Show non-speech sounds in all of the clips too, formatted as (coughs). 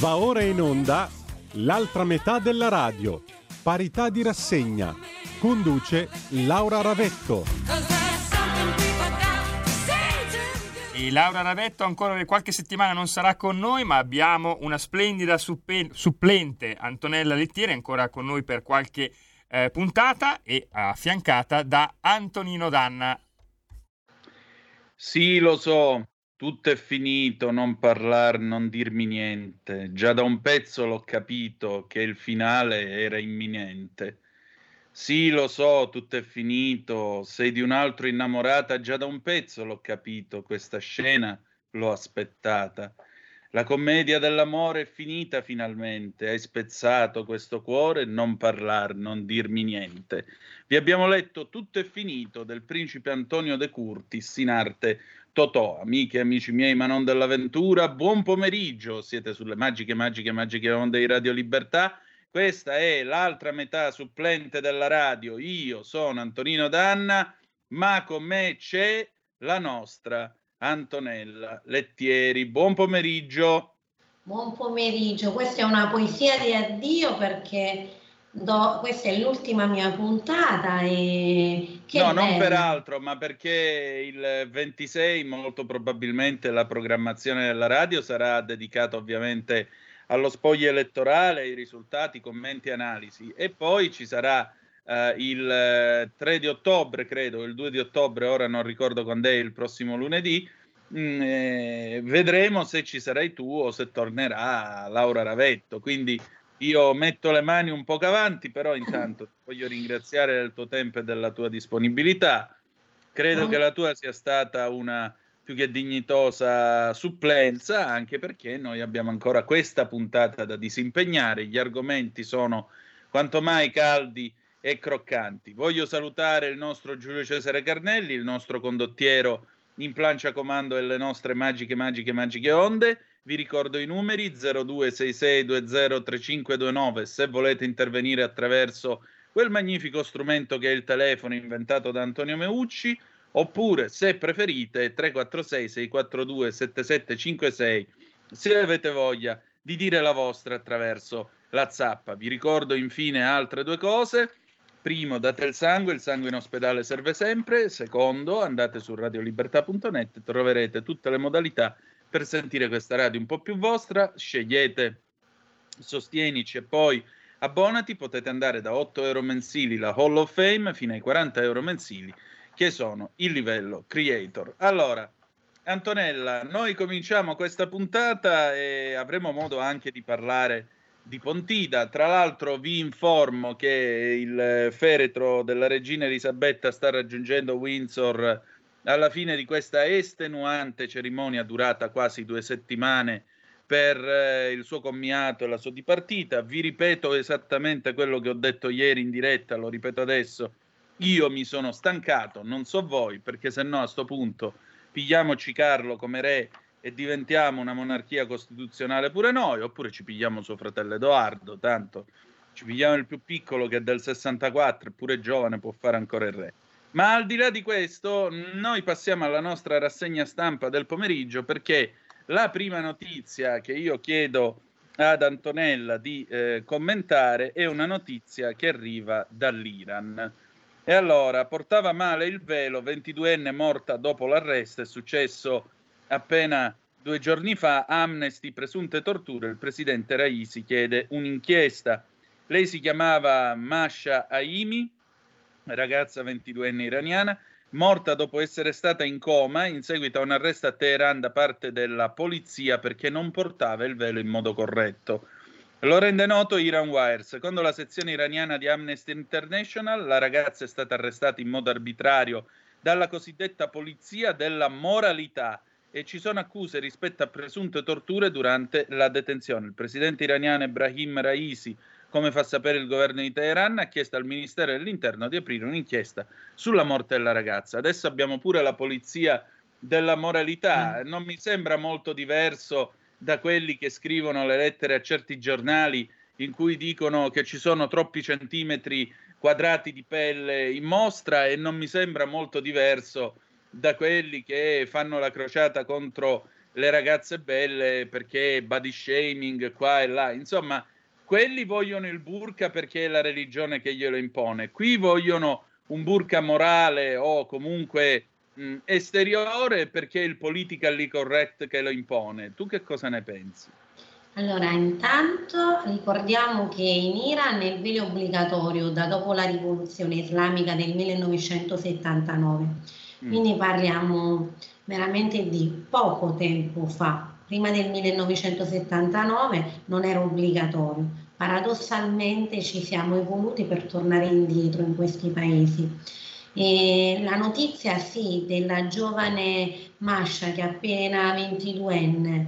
Va ora in onda l'altra metà della radio. Parità di rassegna. Conduce Laura Ravetto. E Laura Ravetto ancora per qualche settimana non sarà con noi, ma abbiamo una splendida suppe- supplente Antonella Lettieri ancora con noi per qualche eh, puntata e affiancata da Antonino Danna. Sì, lo so, tutto è finito, non parlare, non dirmi niente. Già da un pezzo l'ho capito che il finale era imminente. Sì, lo so, tutto è finito. Sei di un altro innamorata, già da un pezzo l'ho capito. Questa scena l'ho aspettata. La commedia dell'amore è finita finalmente. Hai spezzato questo cuore, non parlar, non dirmi niente. Vi abbiamo letto Tutto è finito del principe Antonio De Curtis in arte Totò, amiche e amici miei, ma non dell'avventura, buon pomeriggio, siete sulle magiche, magiche, magiche onde di Radio Libertà. Questa è l'altra metà supplente della radio. Io sono Antonino Danna, ma con me c'è la nostra Antonella Lettieri. Buon pomeriggio. Buon pomeriggio, questa è una poesia di addio perché Do, questa è l'ultima mia puntata e che No, non peraltro, ma perché il 26 molto probabilmente la programmazione della radio sarà dedicata ovviamente allo spoglio elettorale, ai risultati, commenti e analisi. E poi ci sarà uh, il 3 di ottobre, credo, il 2 di ottobre, ora non ricordo quando è il prossimo lunedì, mm, eh, vedremo se ci sarai tu o se tornerà Laura Ravetto, quindi io metto le mani un po' avanti, però intanto (coughs) voglio ringraziare del tuo tempo e della tua disponibilità. Credo che la tua sia stata una più che dignitosa supplenza, anche perché noi abbiamo ancora questa puntata da disimpegnare. Gli argomenti sono quanto mai caldi e croccanti. Voglio salutare il nostro Giulio Cesare Carnelli, il nostro condottiero in plancia comando delle nostre magiche, magiche, magiche onde vi ricordo i numeri 0266203529 se volete intervenire attraverso quel magnifico strumento che è il telefono inventato da Antonio Meucci, oppure se preferite 346 642 7756 se avete voglia di dire la vostra attraverso la zappa. Vi ricordo infine altre due cose. Primo, date il sangue, il sangue in ospedale serve sempre. Secondo, andate su radiolibertà.net, troverete tutte le modalità per sentire questa radio un po' più vostra, scegliete Sostienici e poi abbonati, potete andare da 8 euro mensili la Hall of Fame fino ai 40 euro mensili che sono il livello creator. Allora, Antonella, noi cominciamo questa puntata e avremo modo anche di parlare di Pontida. Tra l'altro vi informo che il feretro della regina Elisabetta sta raggiungendo Windsor alla fine di questa estenuante cerimonia durata quasi due settimane per eh, il suo commiato e la sua dipartita. Vi ripeto esattamente quello che ho detto ieri in diretta, lo ripeto adesso. Io mi sono stancato, non so voi, perché se no a questo punto pigliamoci Carlo come re e diventiamo una monarchia costituzionale pure noi, oppure ci pigliamo suo fratello Edoardo, tanto ci pigliamo il più piccolo che è del 64, eppure giovane, può fare ancora il re. Ma al di là di questo, noi passiamo alla nostra rassegna stampa del pomeriggio perché la prima notizia che io chiedo ad Antonella di eh, commentare è una notizia che arriva dall'Iran. E allora, portava male il velo, 22enne morta dopo l'arresto, è successo appena due giorni fa, Amnesty, presunte torture, il presidente Raisi chiede un'inchiesta. Lei si chiamava Masha Aimi, ragazza 22enne iraniana, morta dopo essere stata in coma in seguito a un arresto a Teheran da parte della polizia perché non portava il velo in modo corretto. Lo rende noto Iran Wire. Secondo la sezione iraniana di Amnesty International, la ragazza è stata arrestata in modo arbitrario dalla cosiddetta polizia della moralità e ci sono accuse rispetto a presunte torture durante la detenzione. Il presidente iraniano Ebrahim Raisi come fa sapere il governo di Teheran, ha chiesto al Ministero dell'Interno di aprire un'inchiesta sulla morte della ragazza. Adesso abbiamo pure la polizia della moralità. Mm. Non mi sembra molto diverso da quelli che scrivono le lettere a certi giornali in cui dicono che ci sono troppi centimetri quadrati di pelle in mostra e non mi sembra molto diverso da quelli che fanno la crociata contro le ragazze belle perché body shaming qua e là, insomma, quelli vogliono il burka perché è la religione che glielo impone, qui vogliono un burka morale o comunque mh, esteriore perché è il politically correct che lo impone. Tu che cosa ne pensi? Allora, intanto ricordiamo che in Iran il velo è obbligatorio da dopo la rivoluzione islamica del 1979, mm. quindi parliamo veramente di poco tempo fa. Prima del 1979 non era obbligatorio. Paradossalmente ci siamo evoluti per tornare indietro in questi paesi. E la notizia sì della giovane Masha che è appena 22enne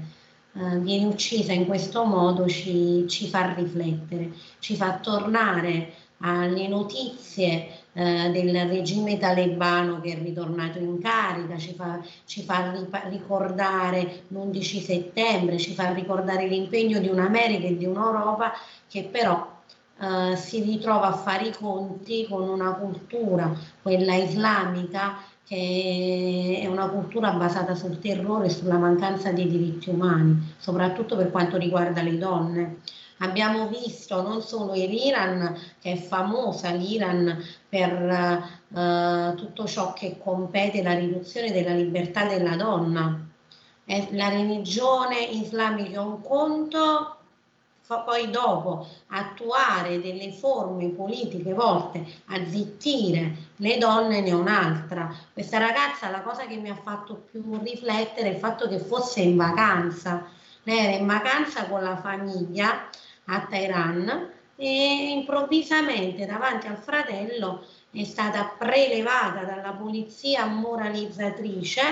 eh, viene uccisa in questo modo ci, ci, fa riflettere, ci fa tornare alle notizie eh, del regime talebano che è ritornato in carica, ci fa, ci fa ricordare l'11 settembre, ci fa ricordare l'impegno di un'America e di un'Europa che però eh, si ritrova a fare i conti con una cultura, quella islamica, che è una cultura basata sul terrore e sulla mancanza di diritti umani, soprattutto per quanto riguarda le donne. Abbiamo visto non solo in Iran, che è famosa l'Iran per uh, tutto ciò che compete la riduzione della libertà della donna. Eh, la religione islamica è un conto, poi dopo attuare delle forme politiche volte a zittire le donne ne è un'altra. Questa ragazza la cosa che mi ha fatto più riflettere è il fatto che fosse in vacanza. Lei era in vacanza con la famiglia a Teheran e improvvisamente davanti al fratello è stata prelevata dalla polizia moralizzatrice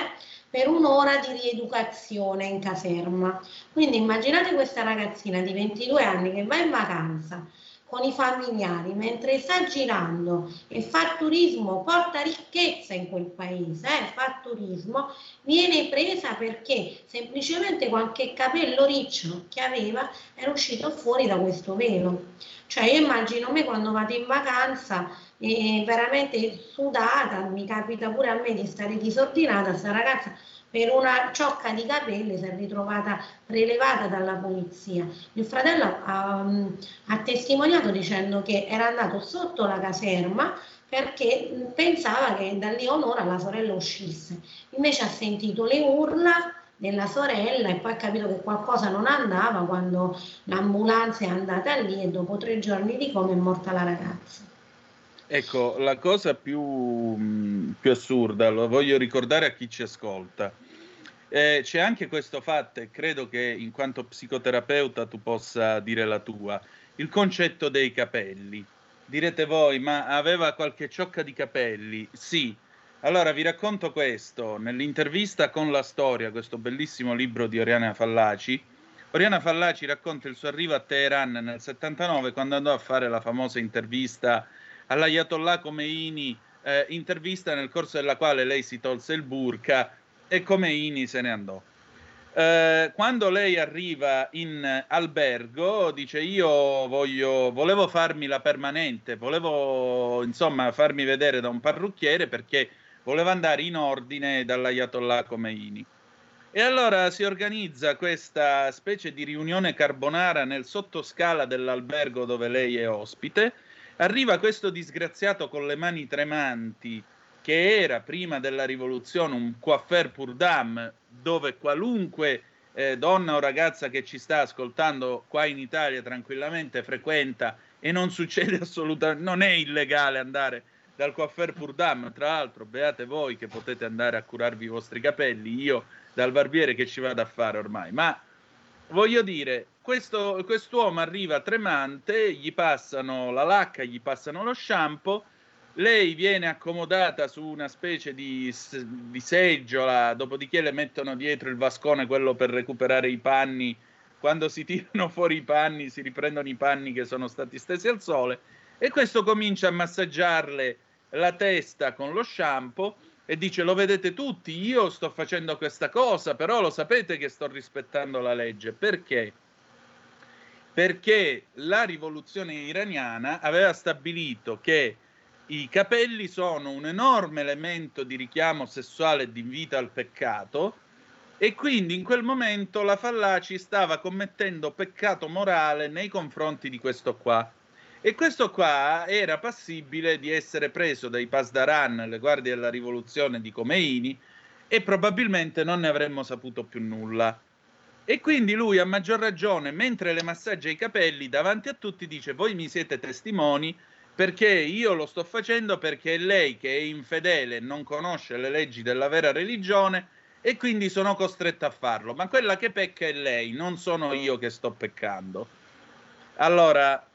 per un'ora di rieducazione in caserma. Quindi immaginate questa ragazzina di 22 anni che va in vacanza con i familiari mentre sta girando e fa turismo, porta ricchezza in quel paese, eh, fa turismo, viene presa perché semplicemente qualche capello riccio che aveva era uscito fuori da questo velo. Cioè io immagino me quando vado in vacanza e veramente sudata, mi capita pure a me di stare disordinata, sta ragazza per una ciocca di capelli si è ritrovata prelevata dalla polizia. Il fratello ha, ha testimoniato dicendo che era andato sotto la caserma perché pensava che da lì onora la sorella uscisse. Invece ha sentito le urla della sorella e poi ha capito che qualcosa non andava quando l'ambulanza è andata lì e dopo tre giorni di coma è morta la ragazza. Ecco, la cosa più, mm, più, assurda, lo voglio ricordare a chi ci ascolta. Eh, c'è anche questo fatto, e credo che in quanto psicoterapeuta tu possa dire la tua, il concetto dei capelli. Direte voi, ma aveva qualche ciocca di capelli? Sì. Allora vi racconto questo. Nell'intervista con la storia, questo bellissimo libro di Oriana Fallaci, Oriana Fallaci racconta il suo arrivo a Teheran nel 79 quando andò a fare la famosa intervista all'Ayatollah Khomeini, eh, intervista nel corso della quale lei si tolse il burka e Khomeini se ne andò. Eh, quando lei arriva in albergo dice io voglio, volevo farmi la permanente, volevo insomma farmi vedere da un parrucchiere perché volevo andare in ordine dall'Ayatollah Khomeini. E allora si organizza questa specie di riunione carbonara nel sottoscala dell'albergo dove lei è ospite Arriva questo disgraziato con le mani tremanti, che era prima della rivoluzione un coiffeur pour dame, dove qualunque eh, donna o ragazza che ci sta ascoltando qua in Italia tranquillamente frequenta e non succede (laughs) assolutamente, non è illegale andare dal coiffeur pour dame, tra l'altro beate voi che potete andare a curarvi i vostri capelli, io dal barbiere che ci vado a fare ormai, ma voglio dire, questo, quest'uomo arriva tremante, gli passano la lacca, gli passano lo shampoo, lei viene accomodata su una specie di, di seggiola, dopodiché le mettono dietro il vascone, quello per recuperare i panni. Quando si tirano fuori i panni, si riprendono i panni che sono stati stesi al sole, e questo comincia a massaggiarle la testa con lo shampoo e dice lo vedete tutti, io sto facendo questa cosa, però lo sapete che sto rispettando la legge. Perché? Perché la rivoluzione iraniana aveva stabilito che i capelli sono un enorme elemento di richiamo sessuale e di invito al peccato E quindi in quel momento la Fallaci stava commettendo peccato morale nei confronti di questo qua. E questo qua era passibile di essere preso dai Pasdaran, le guardie della rivoluzione di Comeini, e probabilmente non ne avremmo saputo più nulla. E quindi lui, a maggior ragione, mentre le massaggia i capelli davanti a tutti, dice: Voi mi siete testimoni perché io lo sto facendo perché è lei che è infedele e non conosce le leggi della vera religione e quindi sono costretto a farlo. Ma quella che pecca è lei, non sono io che sto peccando. Allora,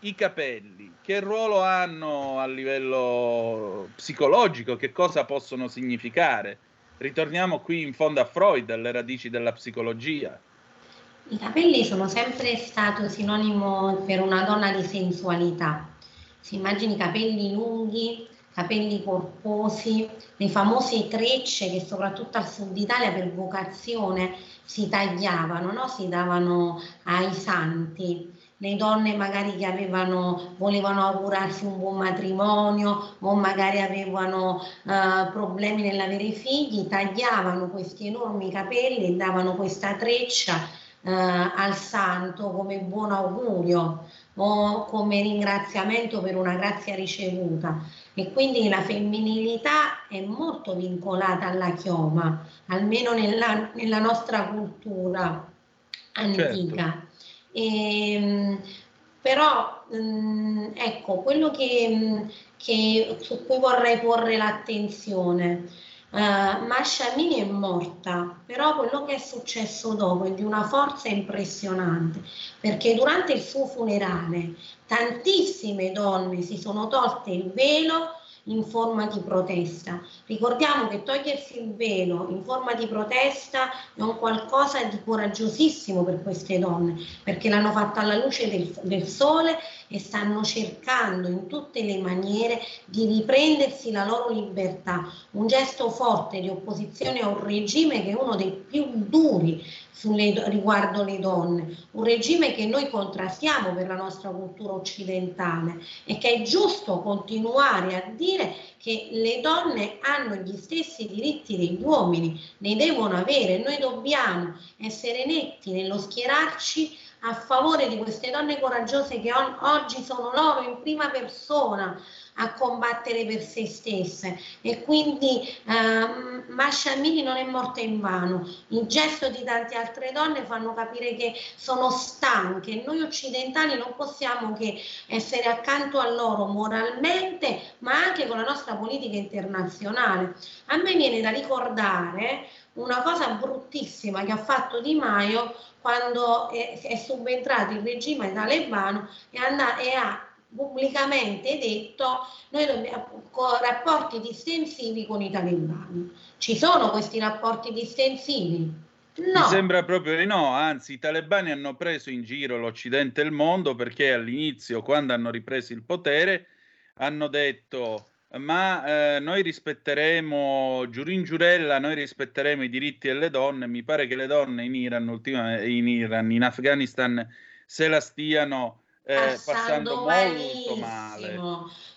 i capelli, che ruolo hanno a livello psicologico? Che cosa possono significare? Ritorniamo qui in fondo a Freud, alle radici della psicologia. I capelli sono sempre stato sinonimo per una donna di sensualità. Si immagini capelli lunghi, capelli corposi, le famose trecce che soprattutto al sud Italia per vocazione si tagliavano, no? si davano ai santi. Le donne magari che avevano, volevano augurarsi un buon matrimonio o magari avevano uh, problemi nell'avere figli, tagliavano questi enormi capelli e davano questa treccia uh, al santo come buon augurio o come ringraziamento per una grazia ricevuta e quindi la femminilità è molto vincolata alla chioma, almeno nella, nella nostra cultura antica. Certo. E, ehm, però mm, ecco, quello che, che, su cui vorrei porre l'attenzione Uh, Masha Amini è morta, però quello che è successo dopo è di una forza impressionante, perché durante il suo funerale tantissime donne si sono tolte il velo in forma di protesta. Ricordiamo che togliersi il velo in forma di protesta è un qualcosa di coraggiosissimo per queste donne, perché l'hanno fatto alla luce del, del sole e stanno cercando in tutte le maniere di riprendersi la loro libertà. Un gesto forte di opposizione a un regime che è uno dei più duri sulle, riguardo le donne, un regime che noi contrastiamo per la nostra cultura occidentale e che è giusto continuare a dire che le donne hanno gli stessi diritti degli uomini, ne devono avere, noi dobbiamo essere netti nello schierarci a favore di queste donne coraggiose che oggi sono loro in prima persona a combattere per se stesse e quindi eh, Masha Amini non è morta in vano. Il gesto di tante altre donne fanno capire che sono stanche noi occidentali non possiamo che essere accanto a loro moralmente ma anche con la nostra politica internazionale. A me viene da ricordare una cosa bruttissima che ha fatto Di Maio quando è, è subentrato il regime talebano e, and- e ha pubblicamente detto noi dobbiamo rapporti distensivi con i talebani. Ci sono questi rapporti distensivi? No. Mi sembra proprio di no, anzi i talebani hanno preso in giro l'Occidente e il mondo perché all'inizio, quando hanno ripreso il potere, hanno detto ma eh, noi rispetteremo, giurin giurella, noi rispetteremo i diritti delle donne. Mi pare che le donne in Iran, ultima, in, Iran, in Afghanistan, se la stiano eh, passando, molto male.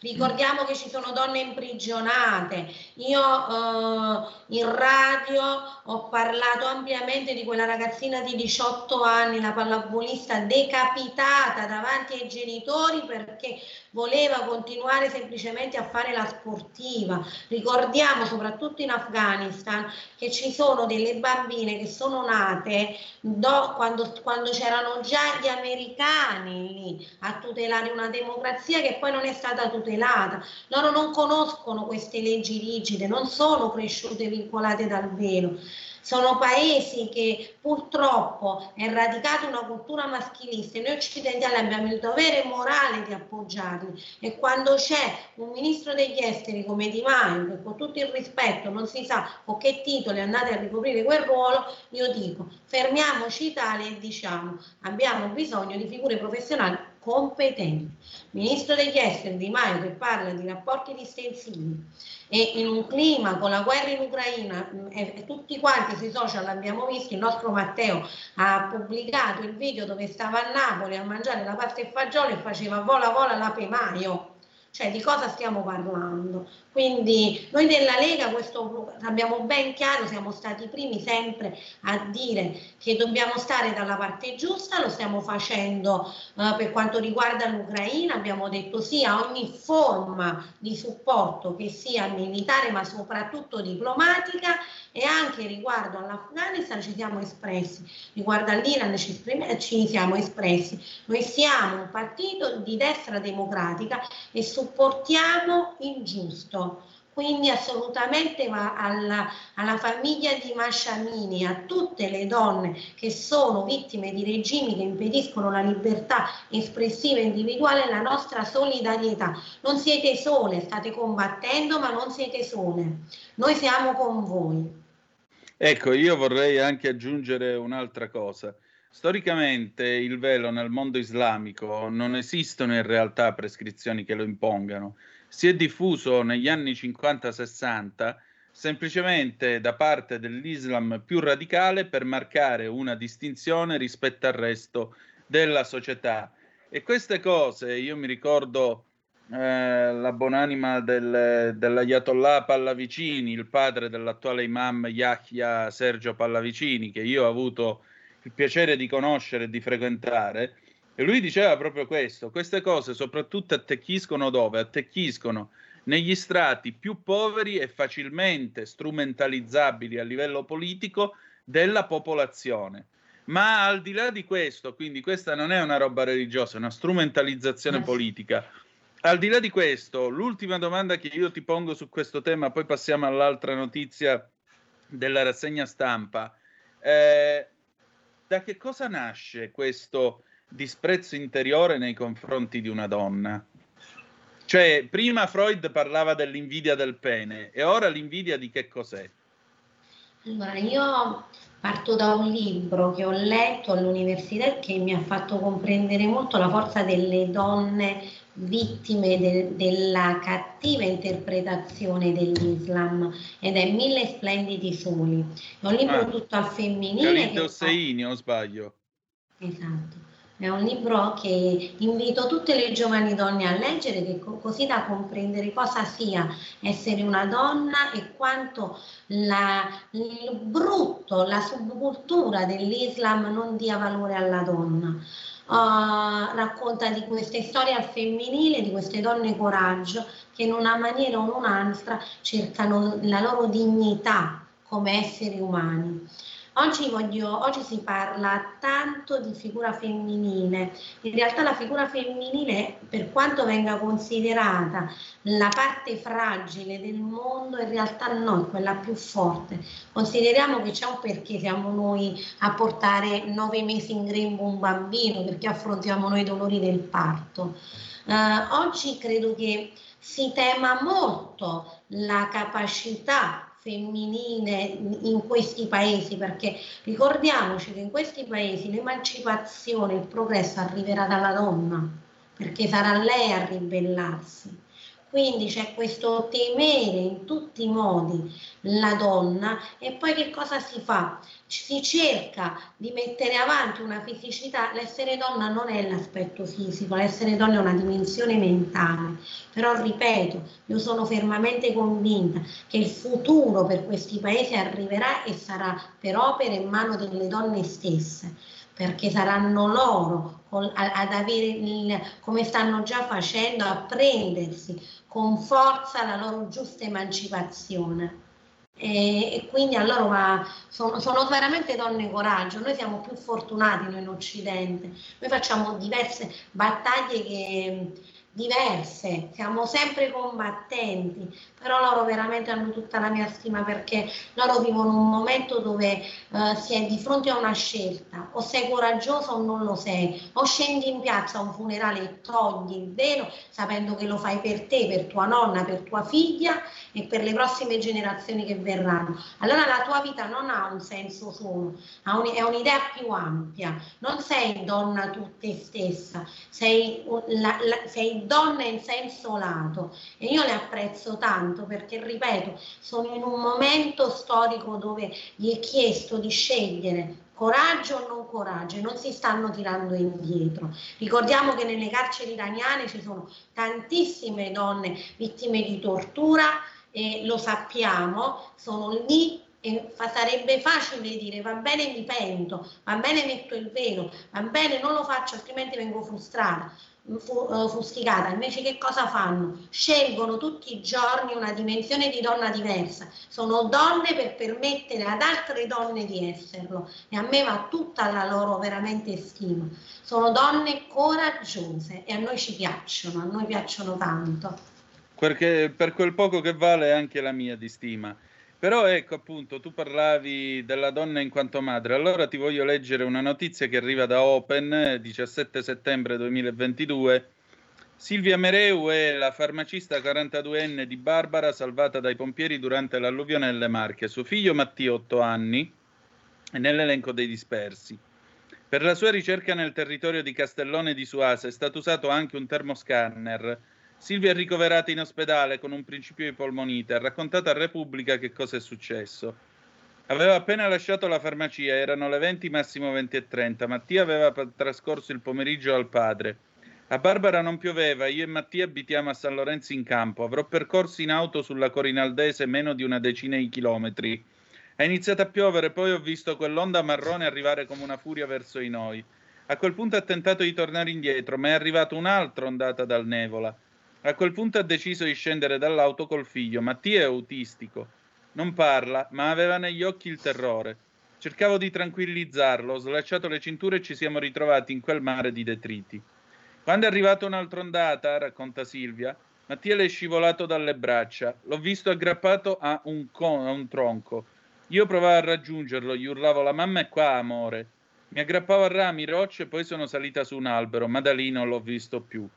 Ricordiamo che ci sono donne imprigionate. Io eh, in radio ho parlato ampiamente di quella ragazzina di 18 anni, la pallavolista decapitata davanti ai genitori perché voleva continuare semplicemente a fare la sportiva. Ricordiamo soprattutto in Afghanistan che ci sono delle bambine che sono nate do, quando, quando c'erano già gli americani lì a tutelare una democrazia che poi non è stata tutelata. Loro non conoscono queste leggi rigide, non sono cresciute vincolate dal velo. Sono paesi che purtroppo è radicata una cultura maschilista e noi occidentali abbiamo il dovere morale di appoggiarli. E quando c'è un ministro degli esteri come Di Maio che con tutto il rispetto non si sa con che titoli andate a ricoprire quel ruolo, io dico fermiamoci Italia e diciamo abbiamo bisogno di figure professionali competenti. Ministro degli esteri Di Maio che parla di rapporti distensivi e in un clima con la guerra in Ucraina mm, e, tutti quanti sui social l'abbiamo visto, il nostro Matteo ha pubblicato il video dove stava a Napoli a mangiare la pasta e fagioli e faceva vola vola la Maio cioè di cosa stiamo parlando? Quindi noi della Lega questo abbiamo ben chiaro, siamo stati i primi sempre a dire che dobbiamo stare dalla parte giusta, lo stiamo facendo eh, per quanto riguarda l'Ucraina, abbiamo detto sì a ogni forma di supporto che sia militare ma soprattutto diplomatica e anche riguardo all'Afghanistan ci siamo espressi, riguardo all'Iran ci, ci siamo espressi. Noi siamo un partito di destra democratica e supportiamo il giusto quindi assolutamente va alla, alla, famiglia di Masciamini, a tutte le donne che sono vittime di regimi che impediscono la libertà espressiva e individuale, la nostra solidarietà. Non siete sole, state combattendo, ma non siete sole. Noi siamo con voi. Ecco, io vorrei anche aggiungere un'altra cosa. Storicamente il velo nel mondo islamico non esistono in realtà prescrizioni che lo impongano si è diffuso negli anni 50-60 semplicemente da parte dell'Islam più radicale per marcare una distinzione rispetto al resto della società. E queste cose, io mi ricordo eh, la buonanima del, dell'Ayatollah Pallavicini, il padre dell'attuale imam Yahya Sergio Pallavicini, che io ho avuto il piacere di conoscere e di frequentare, e lui diceva proprio questo, queste cose soprattutto attecchiscono dove? Attecchiscono negli strati più poveri e facilmente strumentalizzabili a livello politico della popolazione. Ma al di là di questo, quindi questa non è una roba religiosa, è una strumentalizzazione politica. Al di là di questo, l'ultima domanda che io ti pongo su questo tema, poi passiamo all'altra notizia della rassegna stampa. Eh, da che cosa nasce questo disprezzo interiore nei confronti di una donna. Cioè, prima Freud parlava dell'invidia del pene e ora l'invidia di che cos'è? Allora, io parto da un libro che ho letto all'università e che mi ha fatto comprendere molto la forza delle donne vittime de- della cattiva interpretazione dell'Islam ed è Mille splendidi soli. È un libro ah, tutto al femminile. Galileo Seini, o sbaglio? Esatto è un libro che invito tutte le giovani donne a leggere che co- così da comprendere cosa sia essere una donna e quanto la, il brutto, la subcultura dell'Islam non dia valore alla donna. Uh, racconta di queste storie al femminile, di queste donne coraggio che in una maniera o in un'altra cercano la loro dignità come esseri umani. Oggi, voglio, oggi si parla tanto di figura femminile, in realtà la figura femminile per quanto venga considerata la parte fragile del mondo, in realtà no, è quella più forte. Consideriamo che c'è un perché siamo noi a portare nove mesi in grembo un bambino, perché affrontiamo noi i dolori del parto. Uh, oggi credo che si tema molto la capacità femminile in questi paesi, perché ricordiamoci che in questi paesi l'emancipazione, il progresso arriverà dalla donna, perché sarà lei a ribellarsi. Quindi c'è questo temere in tutti i modi la donna e poi che cosa si fa? Si cerca di mettere avanti una fisicità, l'essere donna non è l'aspetto fisico, l'essere donna è una dimensione mentale, però ripeto, io sono fermamente convinta che il futuro per questi paesi arriverà e sarà per opera in mano delle donne stesse perché saranno loro ad avere il, come stanno già facendo a prendersi con forza la loro giusta emancipazione. E, e quindi allora va, sono, sono, veramente donne coraggio, noi siamo più fortunati noi in Occidente, noi facciamo diverse battaglie che diverse, siamo sempre combattenti, però loro veramente hanno tutta la mia stima perché loro vivono un momento dove uh, si è di fronte a una scelta, o sei coraggioso o non lo sei, o scendi in piazza a un funerale e togli il velo sapendo che lo fai per te, per tua nonna, per tua figlia e per le prossime generazioni che verranno. Allora la tua vita non ha un senso solo, un, è un'idea più ampia, non sei donna tu te stessa, sei, la, la, sei donna in senso lato e io le apprezzo tanto perché, ripeto, sono in un momento storico dove gli è chiesto di scegliere coraggio o non coraggio e non si stanno tirando indietro. Ricordiamo che nelle carceri iraniane ci sono tantissime donne vittime di tortura e lo sappiamo, sono lì e fa, sarebbe facile dire va bene mi pento, va bene metto il velo, va bene non lo faccio altrimenti vengo frustrata, fu, uh, fustigata. Invece che cosa fanno? Scelgono tutti i giorni una dimensione di donna diversa. Sono donne per permettere ad altre donne di esserlo e a me va tutta la loro veramente stima. Sono donne coraggiose e a noi ci piacciono, a noi piacciono tanto. Perché per quel poco che vale anche la mia di stima. Però ecco appunto, tu parlavi della donna in quanto madre, allora ti voglio leggere una notizia che arriva da Open, 17 settembre 2022. Silvia Mereu è la farmacista 42enne di Barbara salvata dai pompieri durante l'alluvione nelle Marche. Suo figlio Mattia, 8 anni, è nell'elenco dei dispersi. Per la sua ricerca nel territorio di Castellone di Suasa è stato usato anche un termoscanner Silvia è ricoverata in ospedale con un principio di polmonite. Ha raccontato a Repubblica che cosa è successo. Aveva appena lasciato la farmacia, erano le 20, massimo 20 e 30. Mattia aveva trascorso il pomeriggio al padre. A Barbara non pioveva, io e Mattia abitiamo a San Lorenzo in campo. Avrò percorso in auto sulla Corinaldese meno di una decina di chilometri. È iniziato a piovere, poi ho visto quell'onda marrone arrivare come una furia verso di noi. A quel punto ha tentato di tornare indietro, ma è arrivata un'altra ondata dal nevola. A quel punto ha deciso di scendere dall'auto col figlio. Mattia è autistico. Non parla, ma aveva negli occhi il terrore. Cercavo di tranquillizzarlo, ho slacciato le cinture e ci siamo ritrovati in quel mare di detriti. Quando è arrivata un'altra ondata, racconta Silvia, Mattia le è scivolato dalle braccia. L'ho visto aggrappato a un, con- a un tronco. Io provavo a raggiungerlo, gli urlavo la mamma è qua, amore. Mi aggrappavo a rami, rocce poi sono salita su un albero, ma da lì non l'ho visto più.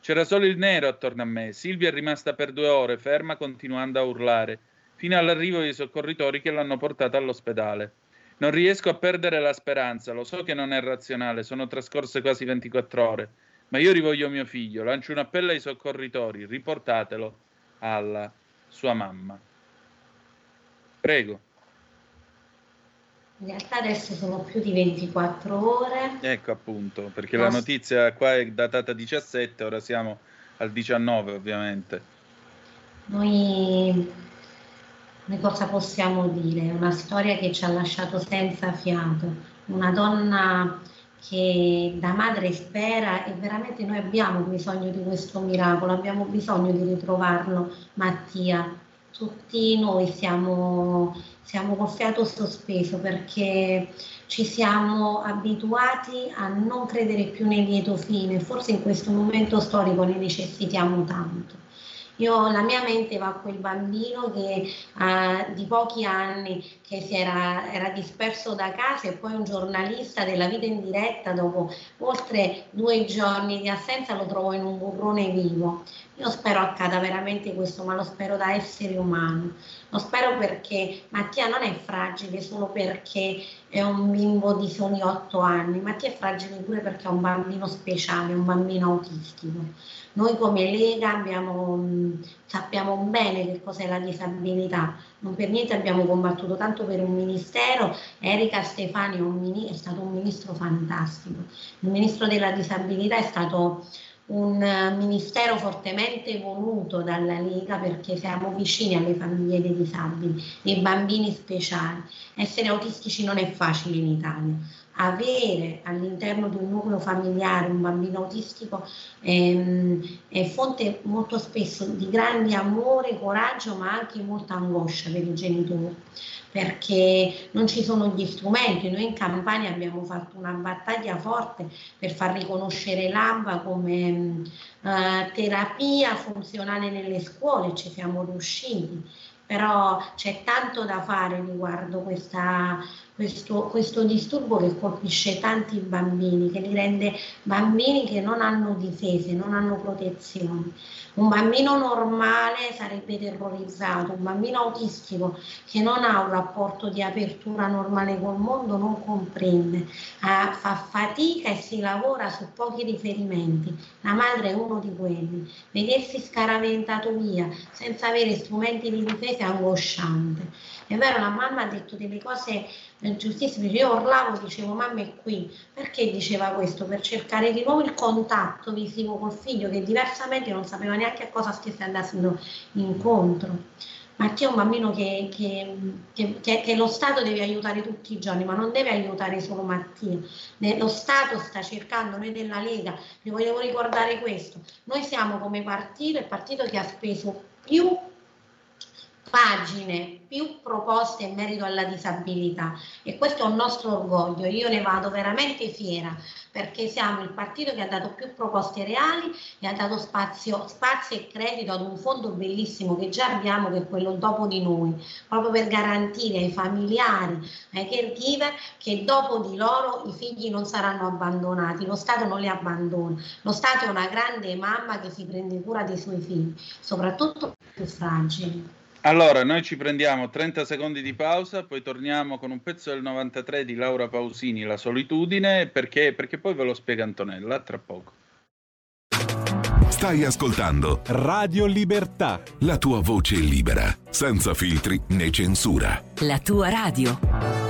C'era solo il nero attorno a me. Silvia è rimasta per due ore ferma, continuando a urlare, fino all'arrivo dei soccorritori che l'hanno portata all'ospedale. Non riesco a perdere la speranza, lo so che non è razionale, sono trascorse quasi 24 ore, ma io rivoglio mio figlio, lancio un appello ai soccorritori, riportatelo alla sua mamma. Prego. In realtà adesso sono più di 24 ore. Ecco appunto, perché Posso... la notizia qua è datata 17, ora siamo al 19 ovviamente. Noi, noi cosa possiamo dire? Una storia che ci ha lasciato senza fiato, una donna che da madre spera e veramente noi abbiamo bisogno di questo miracolo, abbiamo bisogno di ritrovarlo, Mattia. Tutti noi siamo siamo col fiato sospeso perché ci siamo abituati a non credere più nel lieto fine, forse in questo momento storico ne necessitiamo tanto. Io, la mia mente va a quel bambino che uh, di pochi anni che era, era, disperso da casa e poi un giornalista della vita in diretta dopo oltre due giorni di assenza lo trovò in un burrone vivo. Io spero accada veramente questo, ma lo spero da essere umano. Lo spero perché Mattia non è fragile solo perché è un bimbo di soli otto anni, Mattia è fragile pure perché è un bambino speciale, un bambino autistico. Noi come Lega abbiamo, sappiamo bene che cos'è la disabilità, non per niente abbiamo combattuto tanto per un ministero, Erika Stefani è, un, è stato un ministro fantastico, il ministro della disabilità è stato un ministero fortemente voluto dalla Lega perché siamo vicini alle famiglie dei disabili, dei bambini speciali. Essere autistici non è facile in Italia. Avere all'interno di un nucleo familiare un bambino autistico ehm, è fonte molto spesso di grande amore, coraggio, ma anche molta angoscia per i genitori perché non ci sono gli strumenti. Noi in Campania abbiamo fatto una battaglia forte per far riconoscere l'ABA come eh, terapia funzionale nelle scuole, ci siamo riusciti, però c'è tanto da fare riguardo questa, questo, questo, disturbo che colpisce tanti bambini, che li rende bambini che non hanno difese, non hanno protezioni. Un bambino normale sarebbe terrorizzato, un bambino autistico che non ha un rapporto di apertura normale col mondo non comprende, eh, fa fatica e si lavora su pochi riferimenti. La madre è uno di quelli. Vedersi scaraventato via senza avere strumenti di difesa è angosciante. È vero, la mamma ha detto delle cose nel giustissimo, io urlavo, dicevo mamma è qui, perché diceva questo? Per cercare di nuovo il contatto visivo col figlio che diversamente non sapeva neanche a cosa stesse andando incontro. Mattia è un bambino che, che, che, che, lo Stato deve aiutare tutti i giorni, ma non deve aiutare solo Mattia. Lo Stato sta cercando, noi della Lega, vi volevo ricordare questo, noi siamo come partito il partito che ha speso più pagine, più proposte in merito alla disabilità e questo è un nostro orgoglio, io ne vado veramente fiera perché siamo il partito che ha dato più proposte reali e ha dato spazio, spazio e credito ad un fondo bellissimo che già abbiamo che è quello dopo di noi, proprio per garantire ai familiari, ai caregiver che dopo di loro i figli non saranno abbandonati, lo Stato non li abbandona, lo Stato è una grande mamma che si prende cura dei suoi figli, soprattutto più fragili. Allora, noi ci prendiamo 30 secondi di pausa, poi torniamo con un pezzo del 93 di Laura Pausini, La solitudine, perché, perché poi ve lo spiega Antonella tra poco. Stai ascoltando Radio Libertà. La tua voce libera, senza filtri né censura. La tua radio.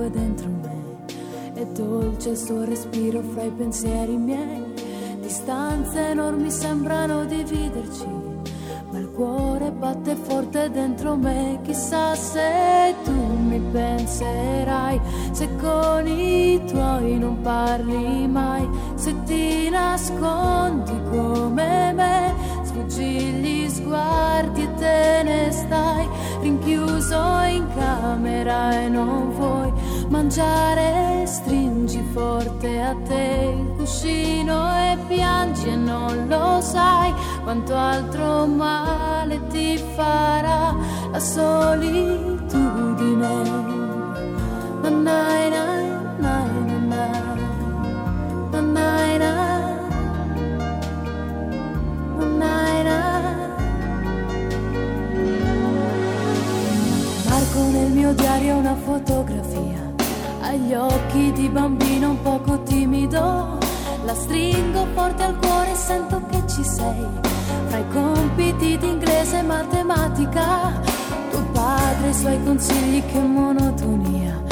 È dentro me, è dolce il suo respiro fra i pensieri miei, distanze enormi sembrano dividerci, ma il cuore batte forte dentro me, chissà se tu mi penserai, se con i tuoi non parli mai, se ti nascondi come me, sfuggi gli sguardi e te ne stai rinchiuso in camera e non vuoi mangiare, stringi forte a te il cuscino e piangi e non lo sai quanto altro male ti farà la solitudine. Na, na, na. Diario una fotografia agli occhi di bambino un poco timido. La stringo forte al cuore e sento che ci sei. Fra i compiti di inglese e matematica, tuo padre i suoi consigli, che monotonia.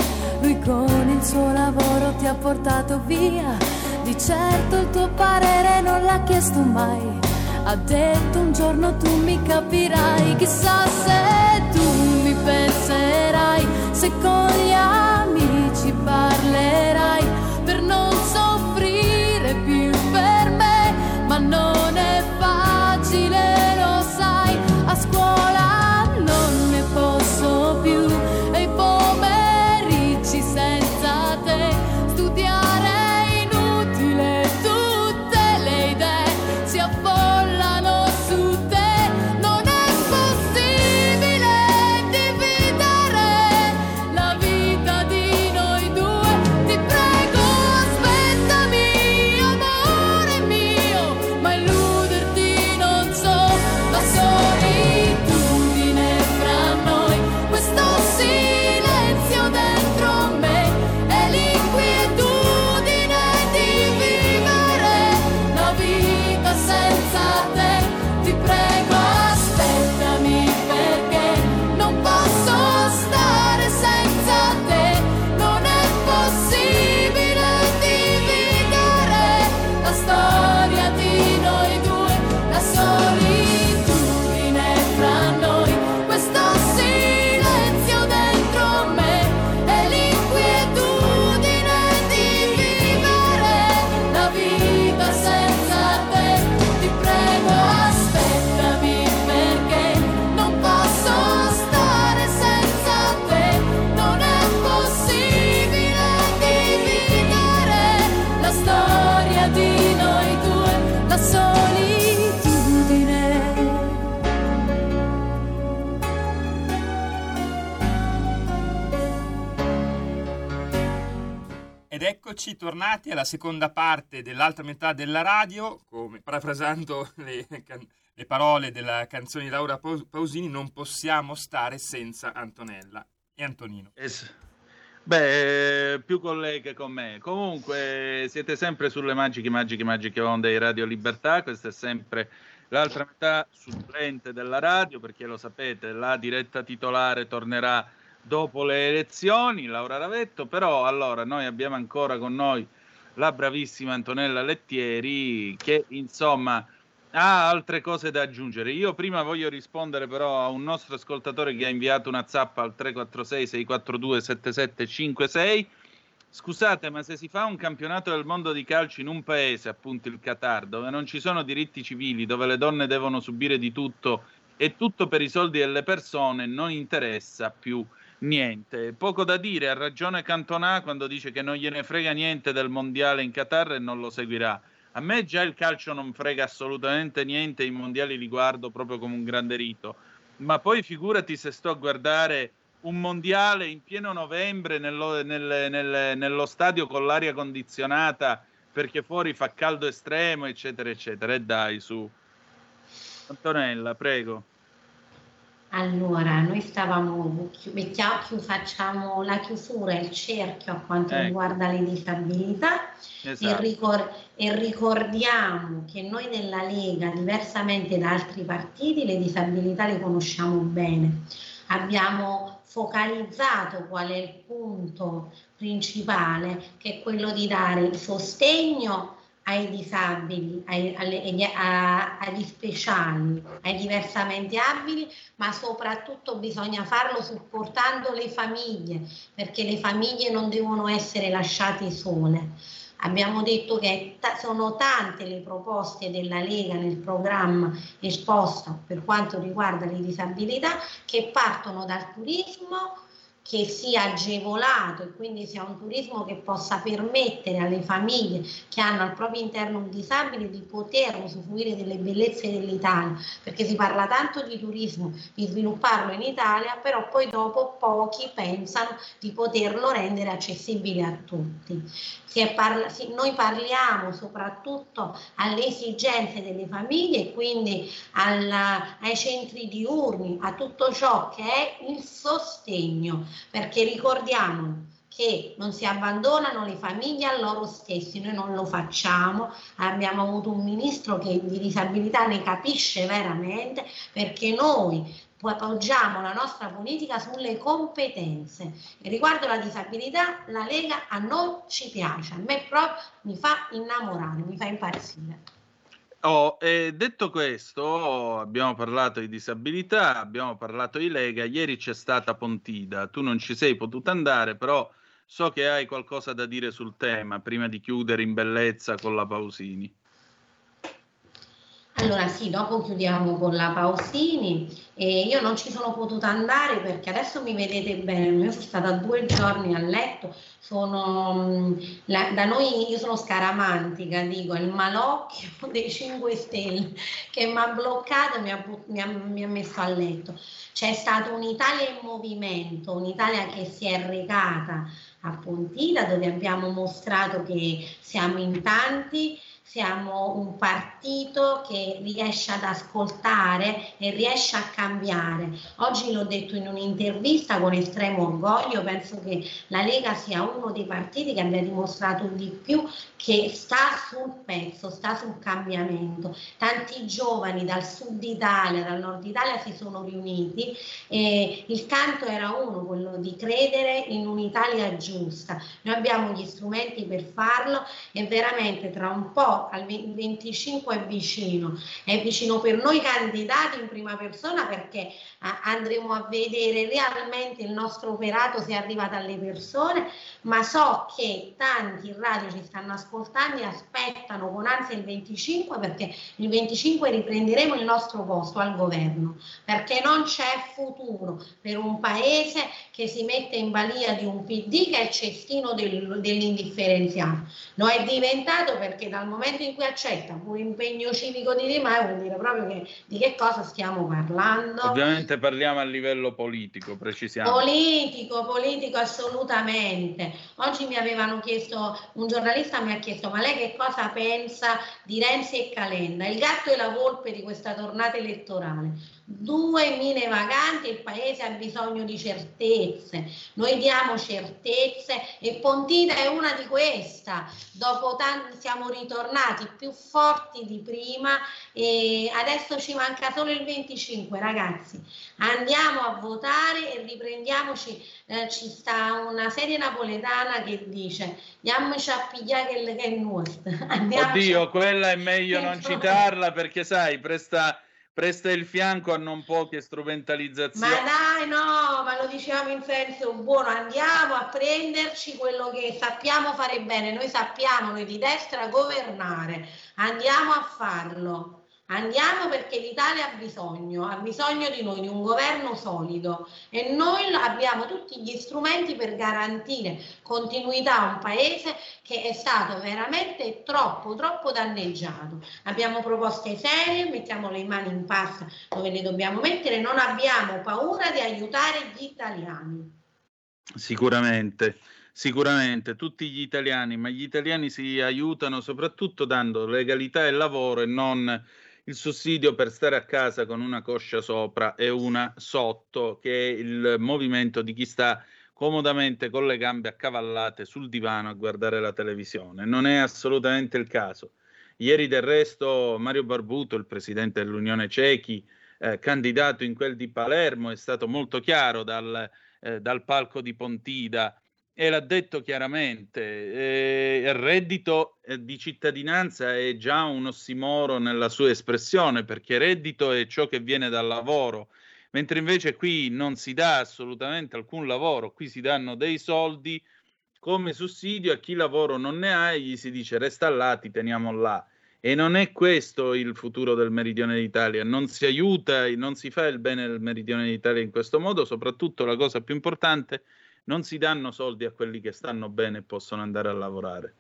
Lui con il suo lavoro ti ha portato via. Di certo il tuo parere non l'ha chiesto mai. Ha detto un giorno tu mi capirai, chissà se se con gli amici parlerai alla seconda parte dell'altra metà della radio, come parafrasando (laughs) le, le parole della canzone di Laura Pausini, non possiamo stare senza Antonella e Antonino. Es- Beh, più colleghe con me. Comunque, siete sempre sulle magiche, magiche, magiche onde di Radio Libertà. Questa è sempre l'altra metà supplente della radio, perché lo sapete, la diretta titolare tornerà dopo le elezioni, Laura Ravetto, però allora noi abbiamo ancora con noi la bravissima Antonella Lettieri che insomma ha altre cose da aggiungere. Io prima voglio rispondere però a un nostro ascoltatore che ha inviato una zappa al 346 642 7756. Scusate, ma se si fa un campionato del mondo di calcio in un paese, appunto il Qatar, dove non ci sono diritti civili, dove le donne devono subire di tutto e tutto per i soldi delle persone, non interessa più niente. Poco da dire, ha ragione Cantona quando dice che non gliene frega niente del mondiale in Qatar e non lo seguirà. A me già il calcio non frega assolutamente niente, i mondiali li guardo proprio come un grande rito. Ma poi figurati se sto a guardare un mondiale in pieno novembre nello, nel, nel, nello stadio con l'aria condizionata perché fuori fa caldo estremo, eccetera, eccetera. E dai, su. Antonella, prego. Allora, noi stavamo, mettiamo, facciamo la chiusura, il cerchio a quanto ecco. riguarda le disabilità esatto. e, ricor- e, ricordiamo che noi nella Lega, diversamente da altri partiti, le disabilità le conosciamo bene. Abbiamo focalizzato qual è il punto principale, che è quello di dare il sostegno ai disabili, ai, alle, agli speciali, ai diversamente abili, ma soprattutto bisogna farlo supportando le famiglie, perché le famiglie non devono essere lasciate sole. Abbiamo detto che sono tante le proposte della Lega nel programma esposto per quanto riguarda le disabilità che partono dal turismo che sia agevolato e quindi sia un turismo che possa permettere alle famiglie che hanno al proprio interno un disabile di poter usufruire delle bellezze dell'Italia, perché si parla tanto di turismo, di svilupparlo in Italia, però poi dopo pochi pensano di poterlo rendere accessibile a tutti. Parla, noi parliamo soprattutto alle esigenze delle famiglie quindi alla, ai centri diurni, a tutto ciò che è il sostegno, perché ricordiamo che non si abbandonano le famiglie a loro stessi, noi non lo facciamo, abbiamo avuto un ministro che di disabilità ne capisce veramente perché noi appoggiamo la nostra politica sulle competenze. E riguardo la disabilità, la Lega a noi ci piace, a me proprio mi fa innamorare, mi fa impazzire. Oh, eh, detto questo, abbiamo parlato di disabilità, abbiamo parlato di Lega, ieri c'è stata Pontida, tu non ci sei potuta andare, però so che hai qualcosa da dire sul tema prima di chiudere in bellezza con la Pausini. Allora sì, dopo chiudiamo con la Pausini. E io non ci sono potuta andare perché adesso mi vedete bene, io sono stata due giorni a letto, sono, mm, la, da noi io sono scaramantica, dico, il malocchio (laughs) dei 5 Stelle che mi ha bloccato e mi ha, mi, mi ha messo a letto. C'è stata un'Italia in movimento, un'Italia che si è recata a Pontida dove abbiamo mostrato che siamo in tanti siamo un partito che riesce ad ascoltare e riesce a cambiare. Oggi l'ho detto in un'intervista con estremo orgoglio, penso che la Lega sia uno dei partiti che abbia dimostrato di più che sta sul pezzo, sta sul cambiamento. Tanti giovani dal sud Italia, dal nord Italia si sono riuniti e il canto era uno, quello di credere in un'Italia giusta. Noi abbiamo gli strumenti per farlo e veramente tra un po' al 25 è vicino, è vicino per noi candidati in prima persona perché andremo a vedere realmente il nostro operato se è arrivato alle persone, ma so che tanti in radio ci stanno ascoltando e aspettano con ansia il 25 perché il 25 riprenderemo il nostro posto al governo, perché non c'è futuro per un paese che si mette in balia di un PD che è il cestino del, dell'indifferenziato. Lo è diventato perché dal momento momento in cui accetta un impegno civico di Di Maio vuol dire proprio che di che cosa stiamo parlando. Ovviamente parliamo a livello politico, precisiamo. Politico, politico assolutamente. Oggi mi avevano chiesto, un giornalista mi ha chiesto ma lei che cosa pensa di Renzi e Calenda, il gatto e la volpe di questa tornata elettorale? due mine vaganti, il paese ha bisogno di certezze, noi diamo certezze e Pontida è una di queste, dopo tanti siamo ritornati più forti di prima e adesso ci manca solo il 25 ragazzi, andiamo a votare e riprendiamoci, eh, ci sta una serie napoletana che dice andiamoci a pigliare che è nuovo. (laughs) Oddio, quella è meglio non citarla perché sai, presta presta il fianco a non poche strumentalizzazioni. Ma dai, no, ma lo diciamo in senso buono, andiamo a prenderci quello che sappiamo fare bene, noi sappiamo, noi di destra, governare, andiamo a farlo. Andiamo perché l'Italia ha bisogno, ha bisogno di noi, di un governo solido e noi abbiamo tutti gli strumenti per garantire continuità a un paese che è stato veramente troppo, troppo danneggiato. Abbiamo proposte serie, mettiamo le mani in pasta dove le dobbiamo mettere, non abbiamo paura di aiutare gli italiani. Sicuramente. Sicuramente tutti gli italiani, ma gli italiani si aiutano soprattutto dando legalità e lavoro e non il sussidio per stare a casa con una coscia sopra e una sotto, che è il movimento di chi sta comodamente con le gambe accavallate sul divano a guardare la televisione. Non è assolutamente il caso. Ieri del resto Mario Barbuto, il presidente dell'Unione Cechi, eh, candidato in quel di Palermo, è stato molto chiaro dal, eh, dal palco di Pontida e l'ha detto chiaramente, eh, il reddito eh, di cittadinanza è già un ossimoro nella sua espressione, perché reddito è ciò che viene dal lavoro, mentre invece qui non si dà assolutamente alcun lavoro, qui si danno dei soldi come sussidio a chi lavoro non ne ha e gli si dice resta là, ti teniamo là. E non è questo il futuro del meridione d'Italia, non si aiuta, non si fa il bene del meridione d'Italia in questo modo, soprattutto la cosa più importante è non si danno soldi a quelli che stanno bene e possono andare a lavorare.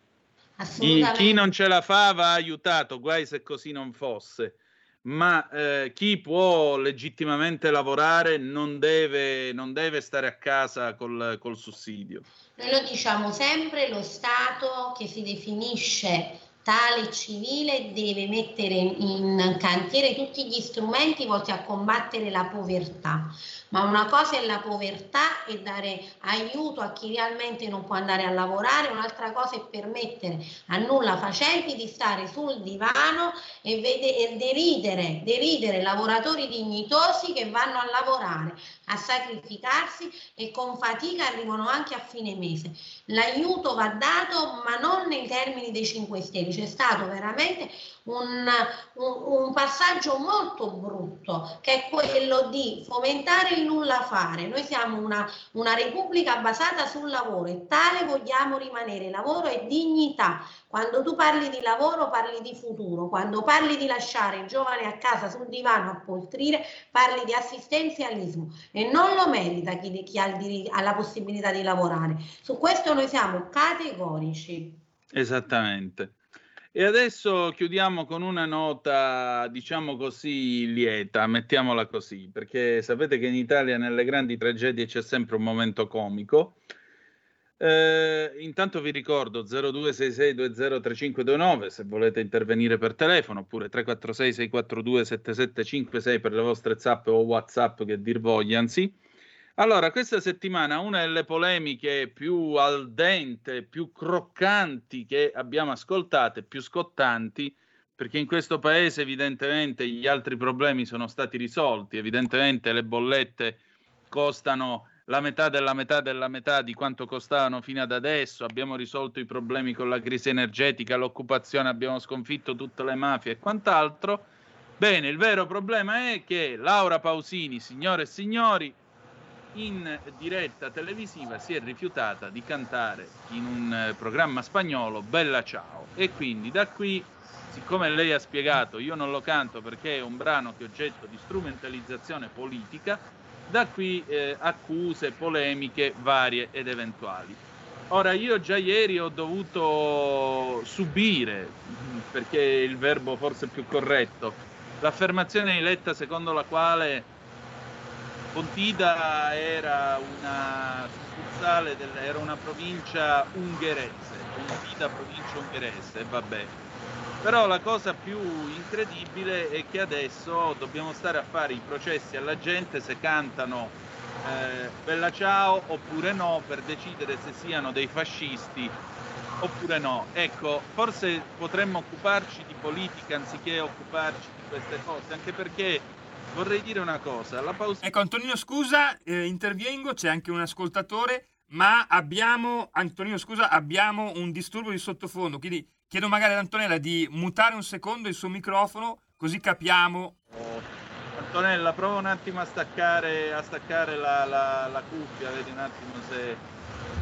Chi non ce la fa va aiutato, guai se così non fosse. Ma eh, chi può legittimamente lavorare non deve, non deve stare a casa col, col sussidio. Noi lo diciamo sempre, lo Stato che si definisce tale civile deve mettere in cantiere tutti gli strumenti volti a combattere la povertà. Ma una cosa è la povertà e dare aiuto a chi realmente non può andare a lavorare, un'altra cosa è permettere a nulla facenti di stare sul divano e, vede, e deridere, deridere lavoratori dignitosi che vanno a lavorare, a sacrificarsi e con fatica arrivano anche a fine mese. L'aiuto va dato ma non nei termini dei 5 Stelle, c'è stato veramente un, un, un, passaggio molto brutto che è quello di fomentare il nulla fare. Noi siamo una, una repubblica basata sul lavoro e tale vogliamo rimanere. Lavoro e dignità. Quando tu parli di lavoro parli di futuro, quando parli di lasciare il giovane a casa sul divano a poltrire parli di assistenzialismo e non lo merita chi, chi ha, il, ha la possibilità di lavorare. Su questo noi siamo categorici. Esattamente. E adesso chiudiamo con una nota, diciamo così, lieta, mettiamola così, perché sapete che in Italia nelle grandi tragedie c'è sempre un momento comico. Eh, intanto vi ricordo 0266203529 se volete intervenire per telefono, oppure 346 642 7756 per le vostre zap o WhatsApp che dir vogliansi. Allora, questa settimana una delle polemiche più al dente, più croccanti che abbiamo ascoltato, più scottanti, perché in questo paese evidentemente gli altri problemi sono stati risolti, evidentemente le bollette costano la metà della metà della metà di quanto costavano fino ad adesso, abbiamo risolto i problemi con la crisi energetica, l'occupazione, abbiamo sconfitto tutte le mafie e quant'altro. Bene, il vero problema è che Laura Pausini, signore e signori, in diretta televisiva si è rifiutata di cantare in un eh, programma spagnolo Bella Ciao. E quindi da qui siccome lei ha spiegato io non lo canto perché è un brano che è oggetto di strumentalizzazione politica da qui eh, accuse polemiche varie ed eventuali. Ora, io già ieri ho dovuto subire, perché il verbo forse è più corretto, l'affermazione di Letta secondo la quale Pontida era una succursale, del, era una provincia ungherese, Pontida provincia ungherese, vabbè. Però la cosa più incredibile è che adesso dobbiamo stare a fare i processi alla gente se cantano eh, Bella Ciao oppure no per decidere se siano dei fascisti oppure no. Ecco, forse potremmo occuparci di politica anziché occuparci di queste cose, anche perché vorrei dire una cosa. La pausa... Ecco, Antonino, scusa, eh, intervengo, c'è anche un ascoltatore, ma abbiamo, Antonino, scusa, abbiamo un disturbo di sottofondo, quindi chiedo magari ad Antonella di mutare un secondo il suo microfono, così capiamo. Oh. Antonella, prova un attimo a staccare, a staccare la, la, la, cuffia, vedi un attimo se,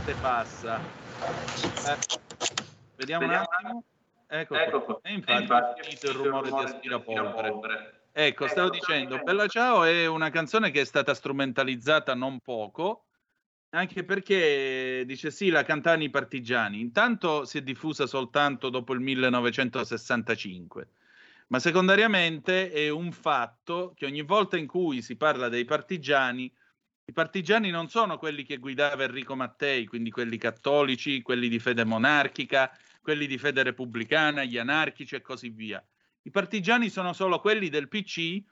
se passa. Eh, vediamo, vediamo un attimo. Ecco, ecco E infatti, infatti ho sentito il rumore di aspirapolvere. Ecco, stavo dicendo, Bella Ciao è una canzone che è stata strumentalizzata non poco, anche perché dice sì, la cantavano i partigiani. Intanto si è diffusa soltanto dopo il 1965, ma secondariamente è un fatto che ogni volta in cui si parla dei partigiani, i partigiani non sono quelli che guidava Enrico Mattei, quindi quelli cattolici, quelli di fede monarchica, quelli di fede repubblicana, gli anarchici e così via i partigiani sono solo quelli del PC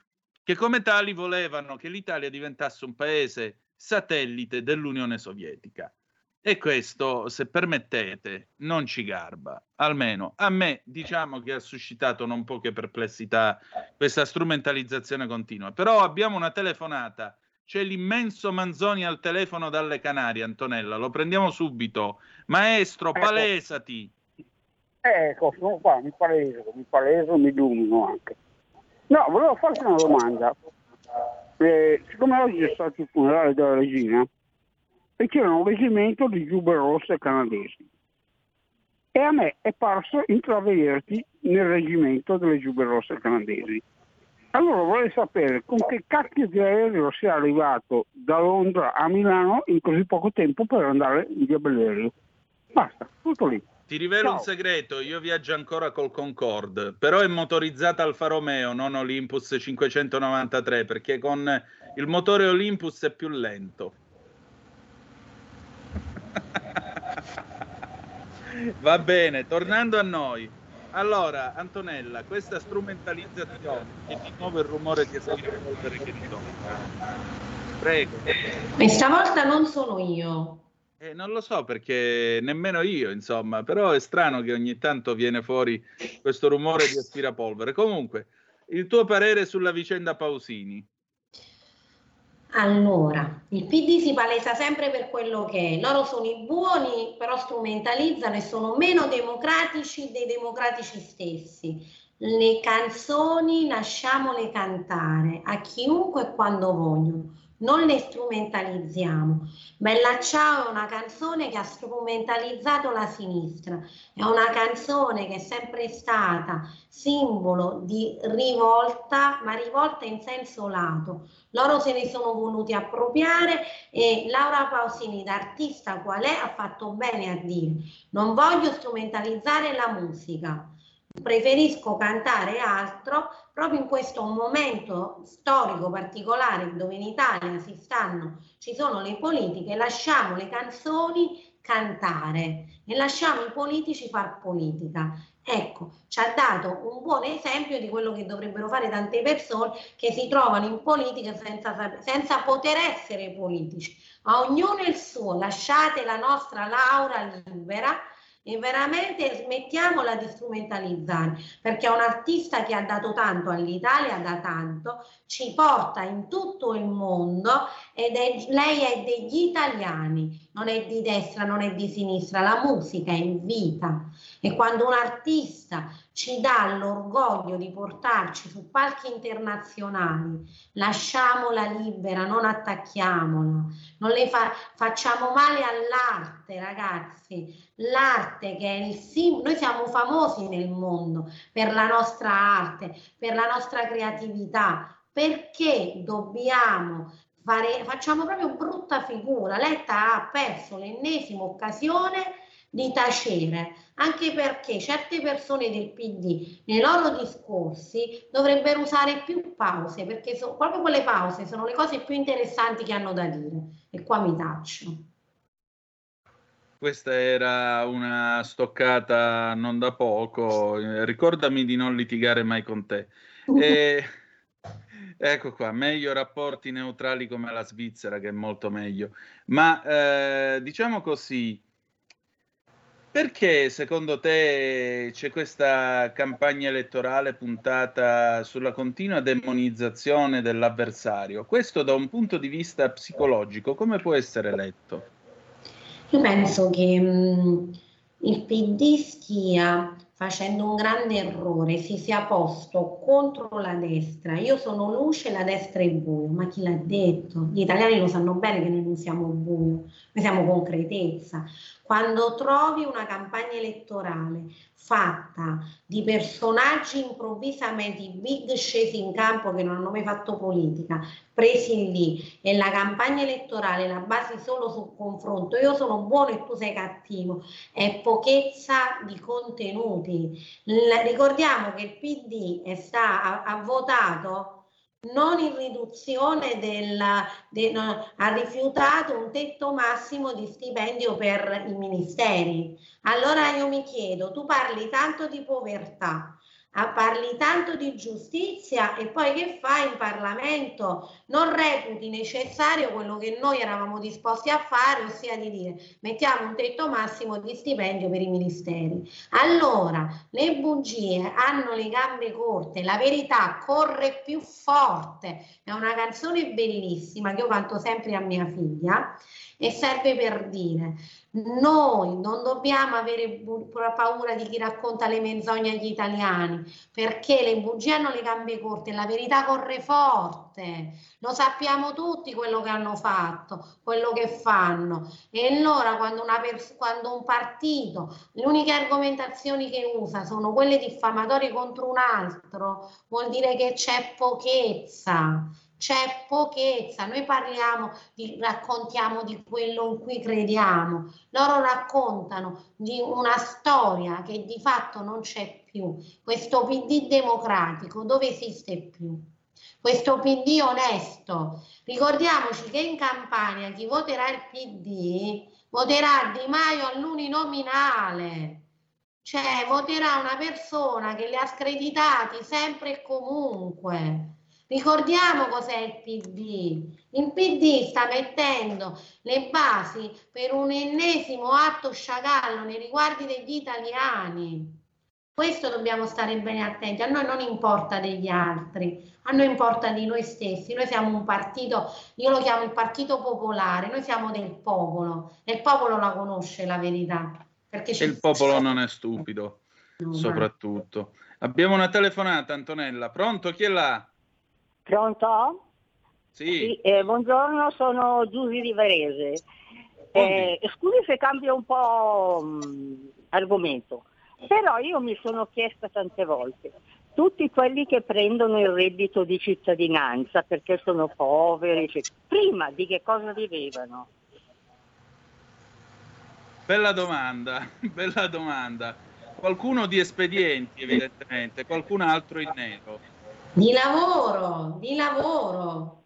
che come tali volevano che l'Italia diventasse un paese satellite dell'Unione Sovietica. E questo, se permettete, non ci garba. Almeno a me diciamo che ha suscitato non poche perplessità questa strumentalizzazione continua. Però abbiamo una telefonata. C'è l'immenso Manzoni al telefono dalle Canarie, Antonella. Lo prendiamo subito. Maestro, palesati. Ecco, sono qua, mi paleso, mi paleso, mi illumino anche. No, volevo farti una domanda. Eh, siccome oggi è stato il funerale della regina, e c'era un reggimento di giubbe rosse canadesi. E a me è parso intravederti nel reggimento delle giubbe rosse canadesi. Allora vorrei sapere con che cacchio di aereo sia arrivato da Londra a Milano in così poco tempo per andare in via Bellerio. Basta, tutto lì. Ti rivelo Ciao. un segreto, io viaggio ancora col Concorde, però è motorizzata Alfa Romeo, non Olympus 593, perché con il motore Olympus è più lento. (laughs) Va bene, tornando a noi. Allora, Antonella, questa strumentalizzazione è di nuovo il rumore che si rivolvere che ti do. Prego. E stavolta non sono io. Eh, non lo so perché nemmeno io, insomma, però è strano che ogni tanto viene fuori questo rumore di aspirapolvere. Comunque, il tuo parere sulla vicenda Pausini? Allora, il PD si palesa sempre per quello che è. Loro sono i buoni, però strumentalizzano e sono meno democratici dei democratici stessi. Le canzoni lasciamole cantare a chiunque e quando vogliono non le strumentalizziamo. Bella Ciao è una canzone che ha strumentalizzato la sinistra, è una canzone che è sempre stata simbolo di rivolta, ma rivolta in senso lato. Loro se ne sono voluti appropriare e Laura Pausini, da artista qual è, ha fatto bene a dire non voglio strumentalizzare la musica preferisco cantare altro proprio in questo momento storico particolare dove in Italia si stanno, ci sono le politiche, lasciamo le canzoni cantare e lasciamo i politici far politica. Ecco, ci ha dato un buon esempio di quello che dovrebbero fare tante persone che si trovano in politica senza, senza poter essere politici. A ognuno il suo, lasciate la nostra Laura libera e veramente smettiamola di strumentalizzare perché è un artista che ha dato tanto all'Italia da tanto ci porta in tutto il mondo ed è, lei è degli italiani non è di destra non è di sinistra la musica è in vita e quando un artista ci dà l'orgoglio di portarci su palchi internazionali, lasciamola libera, non attacchiamola, non le fa- facciamo male all'arte, ragazzi. L'arte che è il simbolo, noi siamo famosi nel mondo per la nostra arte, per la nostra creatività. Perché dobbiamo fare, facciamo proprio brutta figura. Letta ha perso l'ennesima occasione di tacere, anche perché certe persone del PD nei loro discorsi dovrebbero usare più pause, perché so, proprio quelle pause sono le cose più interessanti che hanno da dire. E qua mi taccio. Questa era una stoccata non da poco. Ricordami di non litigare mai con te. (laughs) E... Ecco qua, meglio rapporti neutrali come la Svizzera, che è molto meglio. Ma eh, diciamo così, perché secondo te c'è questa campagna elettorale puntata sulla continua demonizzazione dell'avversario? Questo da un punto di vista psicologico, come può essere letto? Io penso che mh, il PD stia facendo un grande errore, si sia posto contro la destra. Io sono luce, la destra è buio, ma chi l'ha detto? Gli italiani lo sanno bene che noi non siamo buio, noi siamo concretezza. Quando trovi una campagna elettorale fatta di personaggi improvvisamente big scesi in campo che non hanno mai fatto politica, presi lì e la campagna elettorale la basi solo sul confronto, io sono buono e tu sei cattivo, è pochezza di contenuti. L- ricordiamo che il PD è sta, ha, ha votato non in riduzione del, de, no, ha rifiutato un tetto massimo di stipendio per i ministeri. Allora io mi chiedo, tu parli tanto di povertà, Ah, parli tanto di giustizia e poi che fai in Parlamento? Non reputi necessario quello che noi eravamo disposti a fare, ossia di dire mettiamo un tetto massimo di stipendio per i ministeri. Allora, le bugie hanno le gambe corte, la verità corre più forte. È una canzone bellissima che io canto sempre a mia figlia e serve per dire noi non dobbiamo avere paura di chi racconta le menzogne agli italiani, perché le bugie hanno le gambe corte, la verità corre forte. Lo sappiamo tutti quello che hanno fatto, quello che fanno. E allora quando, quando un partito, le uniche argomentazioni che usa sono quelle diffamatorie contro un altro, vuol dire che c'è pochezza c'è pochezza, noi parliamo, di, raccontiamo di quello in cui crediamo, loro raccontano di una storia che di fatto non c'è più, questo PD democratico dove esiste più? Questo PD onesto. Ricordiamoci che in Campania chi voterà il PD voterà Di Maio all'uninominale, cioè voterà una persona che li ha screditati sempre e comunque Ricordiamo cos'è il PD. Il PD sta mettendo le basi per un ennesimo atto sciagallo nei riguardi degli italiani. Questo dobbiamo stare bene attenti. A noi non importa degli altri, a noi importa di noi stessi. Noi siamo un partito, io lo chiamo il partito popolare, noi siamo del popolo e il popolo la conosce la verità. Perché il popolo non è stupido, no, soprattutto. Ma... Abbiamo una telefonata, Antonella. Pronto? Chi è là? Pronto? Sì. sì eh, buongiorno, sono Giusy di Varese. Eh, scusi se cambio un po' mh, mm, argomento, però io mi sono chiesta tante volte, tutti quelli che prendono il reddito di cittadinanza perché sono poveri, cioè, prima di che cosa vivevano? Bella domanda, (laughs) bella domanda. Qualcuno di espedienti evidentemente, qualcun altro in nero. Di lavoro, di lavoro.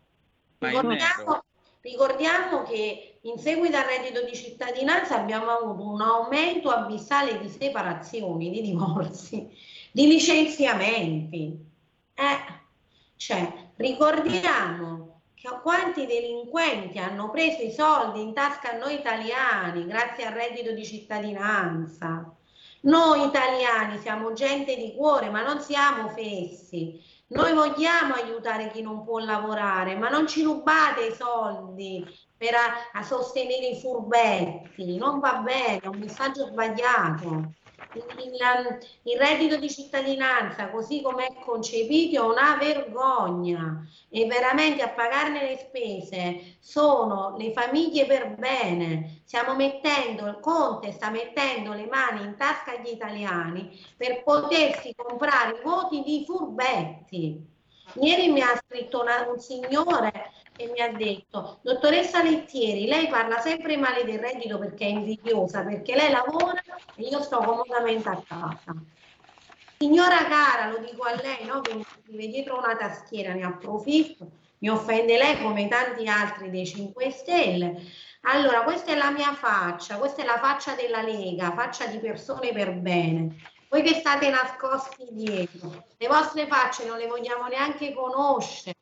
Ricordiamo, ricordiamo, che in seguito al reddito di cittadinanza abbiamo avuto un aumento abissale di separazioni, di divorzi, di licenziamenti. Eh, cioè, ricordiamo che quanti delinquenti hanno preso i soldi in tasca a noi italiani grazie al reddito di cittadinanza. Noi italiani siamo gente di cuore, ma non siamo fessi. Noi vogliamo aiutare chi non può lavorare, ma non ci rubate i soldi per a, a sostenere i furbetti, non va bene, è un messaggio sbagliato il, il, reddito di cittadinanza così come è concepito è una vergogna e veramente a pagarne le spese sono le famiglie per bene. Stiamo mettendo, il Conte sta mettendo le mani in tasca agli italiani per potersi comprare i voti di furbetti. Ieri mi ha scritto una, un signore e mi ha detto, dottoressa Lettieri, lei parla sempre male del reddito perché è invidiosa, perché lei lavora e io sto comodamente a casa. Signora cara, lo dico a lei, no? che mi scrive dietro una tastiera, ne approfitto, mi offende lei come tanti altri dei 5 Stelle. Allora, questa è la mia faccia, questa è la faccia della Lega, faccia di persone per bene. Voi che state nascosti dietro, le vostre facce non le vogliamo neanche conoscere.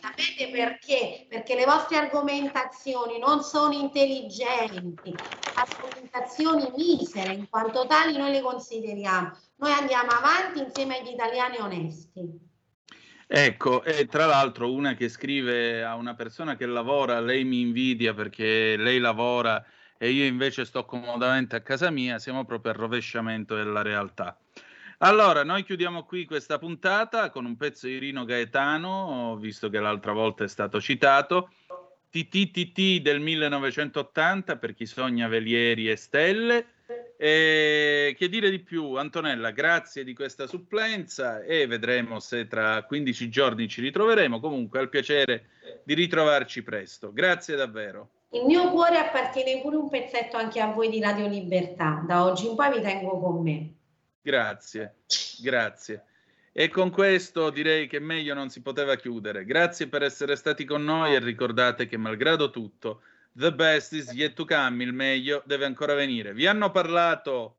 Sapete perché? Perché le vostre argomentazioni non sono intelligenti, argomentazioni misere, in quanto tali noi le consideriamo. Noi andiamo avanti insieme agli italiani onesti. Ecco, e tra l'altro una che scrive a una persona che lavora, lei mi invidia perché lei lavora e io invece sto comodamente a casa mia, siamo proprio al rovesciamento della realtà. Allora, noi chiudiamo qui questa puntata con un pezzo di Rino Gaetano, visto che l'altra volta è stato citato, TTTT del 1980 per chi sogna velieri e stelle. E che dire di più, Antonella, grazie di questa supplenza e vedremo se tra 15 giorni ci ritroveremo. Comunque, al piacere di ritrovarci presto. Grazie davvero. Il mio cuore appartiene pure un pezzetto anche a voi di Radio Libertà. Da oggi in poi vi tengo con me. Grazie, grazie. E con questo direi che meglio non si poteva chiudere. Grazie per essere stati con noi e ricordate che malgrado tutto, the best is yet to come, il meglio deve ancora venire. Vi hanno parlato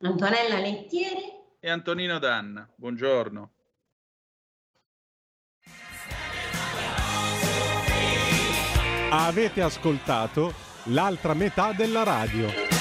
Antonella Lettieri e Antonino Danna. Buongiorno. Avete ascoltato l'altra metà della radio.